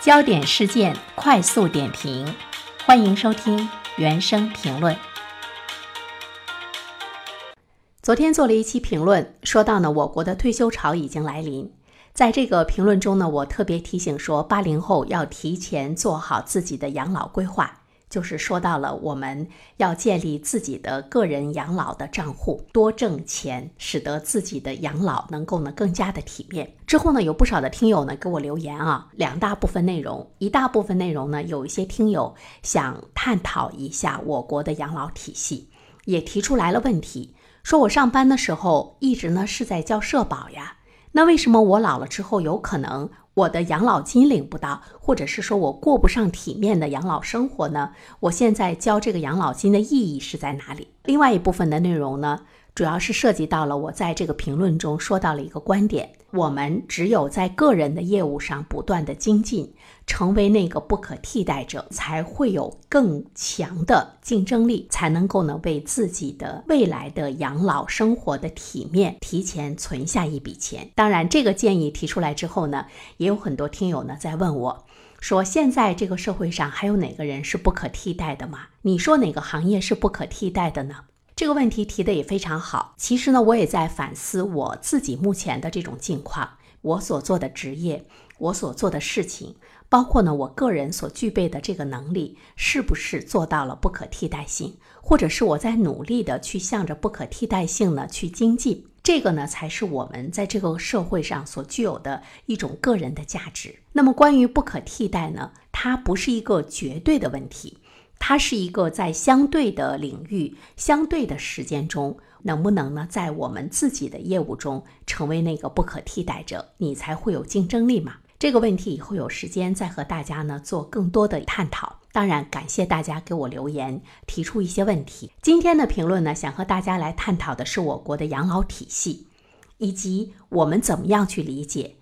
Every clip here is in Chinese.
焦点事件快速点评，欢迎收听原声评论。昨天做了一期评论，说到呢，我国的退休潮已经来临。在这个评论中呢，我特别提醒说，八零后要提前做好自己的养老规划。就是说到了，我们要建立自己的个人养老的账户，多挣钱，使得自己的养老能够呢更加的体面。之后呢，有不少的听友呢给我留言啊，两大部分内容，一大部分内容呢，有一些听友想探讨一下我国的养老体系，也提出来了问题，说我上班的时候一直呢是在交社保呀，那为什么我老了之后有可能？我的养老金领不到，或者是说我过不上体面的养老生活呢？我现在交这个养老金的意义是在哪里？另外一部分的内容呢？主要是涉及到了我在这个评论中说到了一个观点：我们只有在个人的业务上不断的精进，成为那个不可替代者，才会有更强的竞争力，才能够呢为自己的未来的养老生活的体面提前存下一笔钱。当然，这个建议提出来之后呢，也有很多听友呢在问我，说现在这个社会上还有哪个人是不可替代的吗？你说哪个行业是不可替代的呢？这个问题提的也非常好。其实呢，我也在反思我自己目前的这种境况，我所做的职业，我所做的事情，包括呢我个人所具备的这个能力，是不是做到了不可替代性，或者是我在努力的去向着不可替代性呢去精进？这个呢，才是我们在这个社会上所具有的一种个人的价值。那么关于不可替代呢，它不是一个绝对的问题。它是一个在相对的领域、相对的时间中，能不能呢，在我们自己的业务中成为那个不可替代者，你才会有竞争力嘛？这个问题以后有时间再和大家呢做更多的探讨。当然，感谢大家给我留言，提出一些问题。今天的评论呢，想和大家来探讨的是我国的养老体系，以及我们怎么样去理解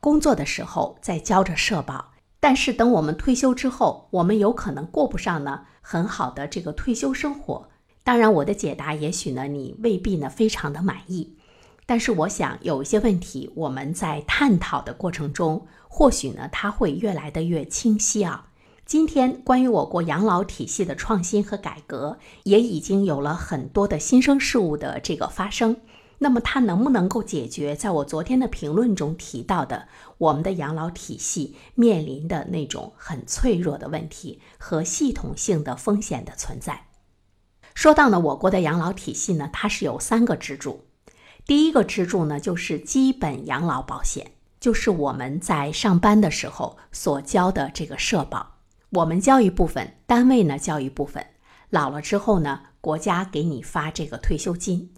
工作的时候在交着社保。但是等我们退休之后，我们有可能过不上呢很好的这个退休生活。当然，我的解答也许呢你未必呢非常的满意，但是我想有一些问题我们在探讨的过程中，或许呢它会越来的越清晰啊。今天关于我国养老体系的创新和改革，也已经有了很多的新生事物的这个发生。那么它能不能够解决在我昨天的评论中提到的我们的养老体系面临的那种很脆弱的问题和系统性的风险的存在？说到呢，我国的养老体系呢，它是有三个支柱。第一个支柱呢，就是基本养老保险，就是我们在上班的时候所交的这个社保，我们交一部分，单位呢交一部分，老了之后呢，国家给你发这个退休金。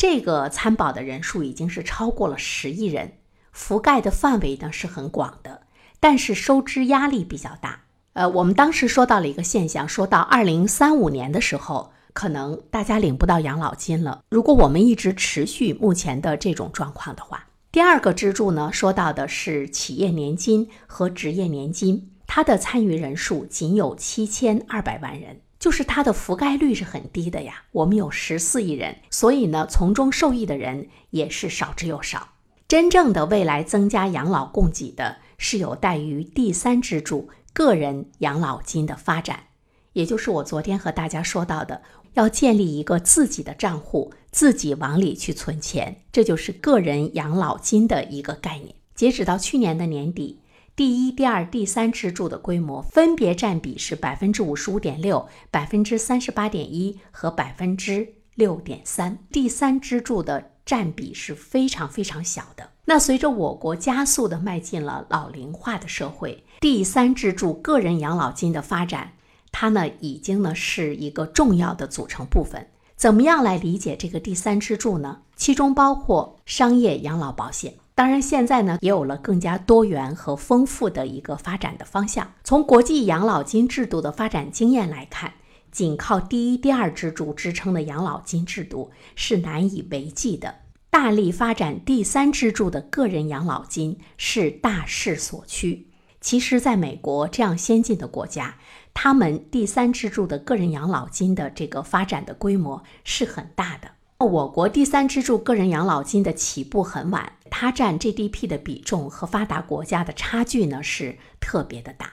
这个参保的人数已经是超过了十亿人，覆盖的范围呢是很广的，但是收支压力比较大。呃，我们当时说到了一个现象，说到二零三五年的时候，可能大家领不到养老金了。如果我们一直持续目前的这种状况的话，第二个支柱呢，说到的是企业年金和职业年金，它的参与人数仅有七千二百万人。就是它的覆盖率是很低的呀，我们有十四亿人，所以呢，从中受益的人也是少之又少。真正的未来增加养老供给的，是有待于第三支柱个人养老金的发展，也就是我昨天和大家说到的，要建立一个自己的账户，自己往里去存钱，这就是个人养老金的一个概念。截止到去年的年底。第一、第二、第三支柱的规模分别占比是百分之五十五点六、百分之三十八点一和百分之六点三。第三支柱的占比是非常非常小的。那随着我国加速的迈进了老龄化的社会，第三支柱个人养老金的发展，它呢已经呢是一个重要的组成部分。怎么样来理解这个第三支柱呢？其中包括商业养老保险。当然，现在呢也有了更加多元和丰富的一个发展的方向。从国际养老金制度的发展经验来看，仅靠第一、第二支柱支撑的养老金制度是难以为继的。大力发展第三支柱的个人养老金是大势所趋。其实，在美国这样先进的国家，他们第三支柱的个人养老金的这个发展的规模是很大的。我国第三支柱个人养老金的起步很晚。它占 GDP 的比重和发达国家的差距呢是特别的大。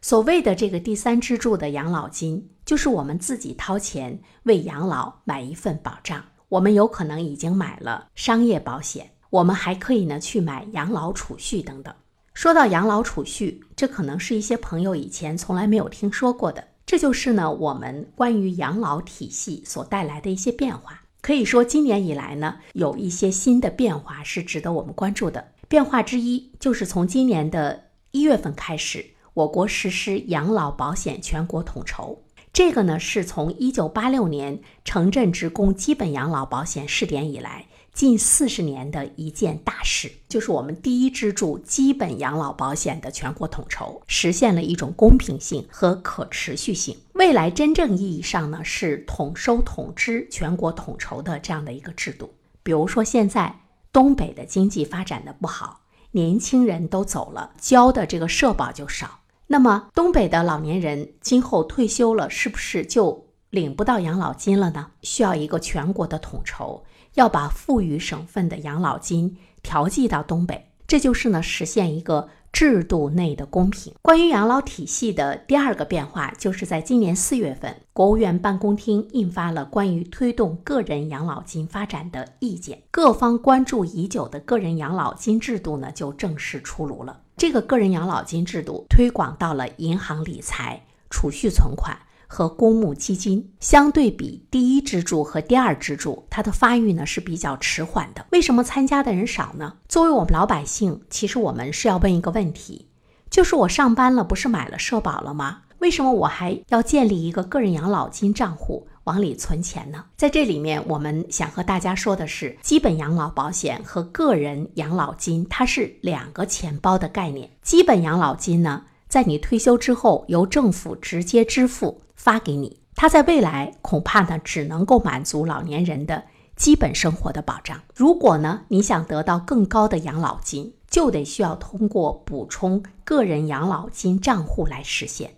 所谓的这个第三支柱的养老金，就是我们自己掏钱为养老买一份保障。我们有可能已经买了商业保险，我们还可以呢去买养老储蓄等等。说到养老储蓄，这可能是一些朋友以前从来没有听说过的。这就是呢我们关于养老体系所带来的一些变化。可以说，今年以来呢，有一些新的变化是值得我们关注的。变化之一就是从今年的一月份开始。我国实施养老保险全国统筹，这个呢是从一九八六年城镇职工基本养老保险试点以来近四十年的一件大事，就是我们第一支柱基本养老保险的全国统筹，实现了一种公平性和可持续性。未来真正意义上呢是统收统支、全国统筹的这样的一个制度。比如说现在东北的经济发展的不好，年轻人都走了，交的这个社保就少。那么，东北的老年人今后退休了，是不是就领不到养老金了呢？需要一个全国的统筹，要把富裕省份的养老金调剂到东北，这就是呢实现一个制度内的公平。关于养老体系的第二个变化，就是在今年四月份，国务院办公厅印发了关于推动个人养老金发展的意见，各方关注已久的个人养老金制度呢就正式出炉了。这个个人养老金制度推广到了银行理财、储蓄存款和公募基金，相对比第一支柱和第二支柱，它的发育呢是比较迟缓的。为什么参加的人少呢？作为我们老百姓，其实我们是要问一个问题，就是我上班了，不是买了社保了吗？为什么我还要建立一个个人养老金账户？往里存钱呢？在这里面，我们想和大家说的是，基本养老保险和个人养老金，它是两个钱包的概念。基本养老金呢，在你退休之后，由政府直接支付发给你，它在未来恐怕呢，只能够满足老年人的基本生活的保障。如果呢，你想得到更高的养老金，就得需要通过补充个人养老金账户来实现。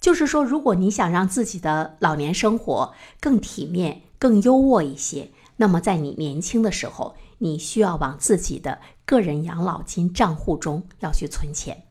就是说，如果你想让自己的老年生活更体面、更优渥一些，那么在你年轻的时候，你需要往自己的个人养老金账户中要去存钱。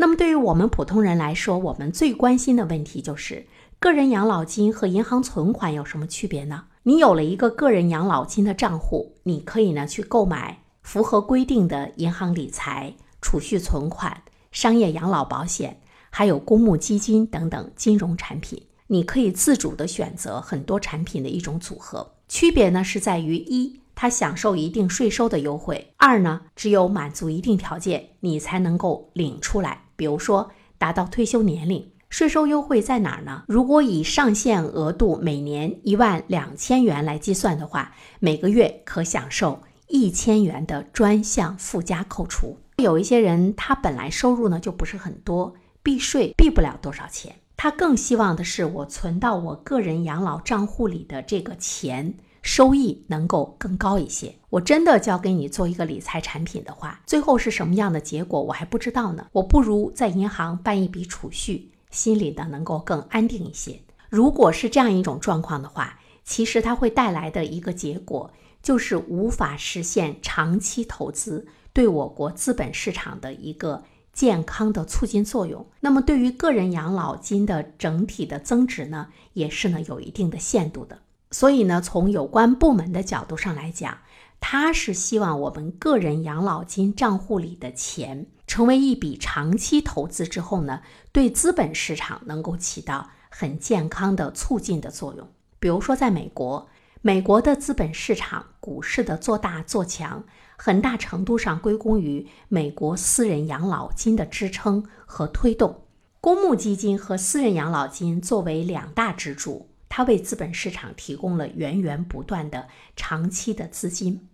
那么，对于我们普通人来说，我们最关心的问题就是：个人养老金和银行存款有什么区别呢？你有了一个个人养老金的账户，你可以呢去购买符合规定的银行理财、储蓄存款、商业养老保险。还有公募基金等等金融产品，你可以自主的选择很多产品的一种组合。区别呢是在于一，它享受一定税收的优惠；二呢，只有满足一定条件，你才能够领出来。比如说达到退休年龄，税收优惠在哪儿呢？如果以上限额度每年一万两千元来计算的话，每个月可享受一千元的专项附加扣除。有一些人他本来收入呢就不是很多。避税避不了多少钱，他更希望的是我存到我个人养老账户里的这个钱收益能够更高一些。我真的交给你做一个理财产品的话，最后是什么样的结果我还不知道呢。我不如在银行办一笔储蓄，心里呢能够更安定一些。如果是这样一种状况的话，其实它会带来的一个结果就是无法实现长期投资对我国资本市场的一个。健康的促进作用，那么对于个人养老金的整体的增值呢，也是呢有一定的限度的。所以呢，从有关部门的角度上来讲，他是希望我们个人养老金账户里的钱成为一笔长期投资之后呢，对资本市场能够起到很健康的促进的作用。比如说，在美国，美国的资本市场股市的做大做强。很大程度上归功于美国私人养老金的支撑和推动，公募基金和私人养老金作为两大支柱，它为资本市场提供了源源不断的长期的资金。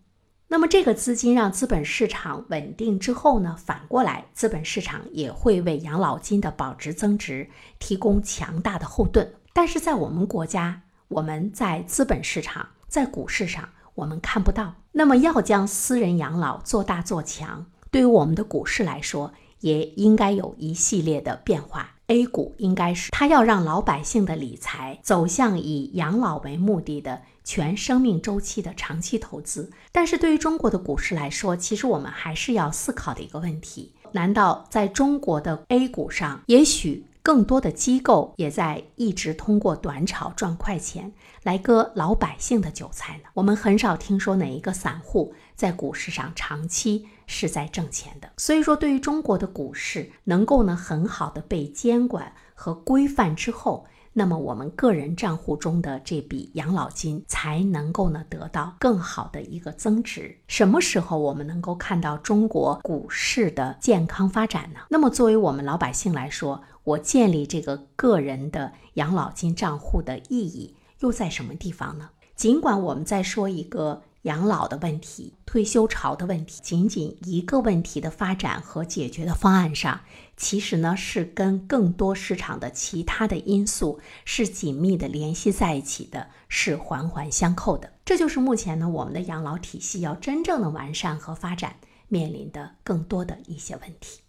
那么这个资金让资本市场稳定之后呢，反过来资本市场也会为养老金的保值增值提供强大的后盾。但是在我们国家，我们在资本市场，在股市上。我们看不到，那么要将私人养老做大做强，对于我们的股市来说，也应该有一系列的变化。A 股应该是它要让老百姓的理财走向以养老为目的的全生命周期的长期投资。但是对于中国的股市来说，其实我们还是要思考的一个问题：难道在中国的 A 股上，也许？更多的机构也在一直通过短炒赚快钱来割老百姓的韭菜呢。我们很少听说哪一个散户在股市上长期是在挣钱的。所以说，对于中国的股市能够呢很好的被监管和规范之后。那么我们个人账户中的这笔养老金才能够呢得到更好的一个增值。什么时候我们能够看到中国股市的健康发展呢？那么作为我们老百姓来说，我建立这个个人的养老金账户的意义又在什么地方呢？尽管我们在说一个。养老的问题、退休潮的问题，仅仅一个问题的发展和解决的方案上，其实呢是跟更多市场的其他的因素是紧密的联系在一起的，是环环相扣的。这就是目前呢我们的养老体系要真正的完善和发展面临的更多的一些问题。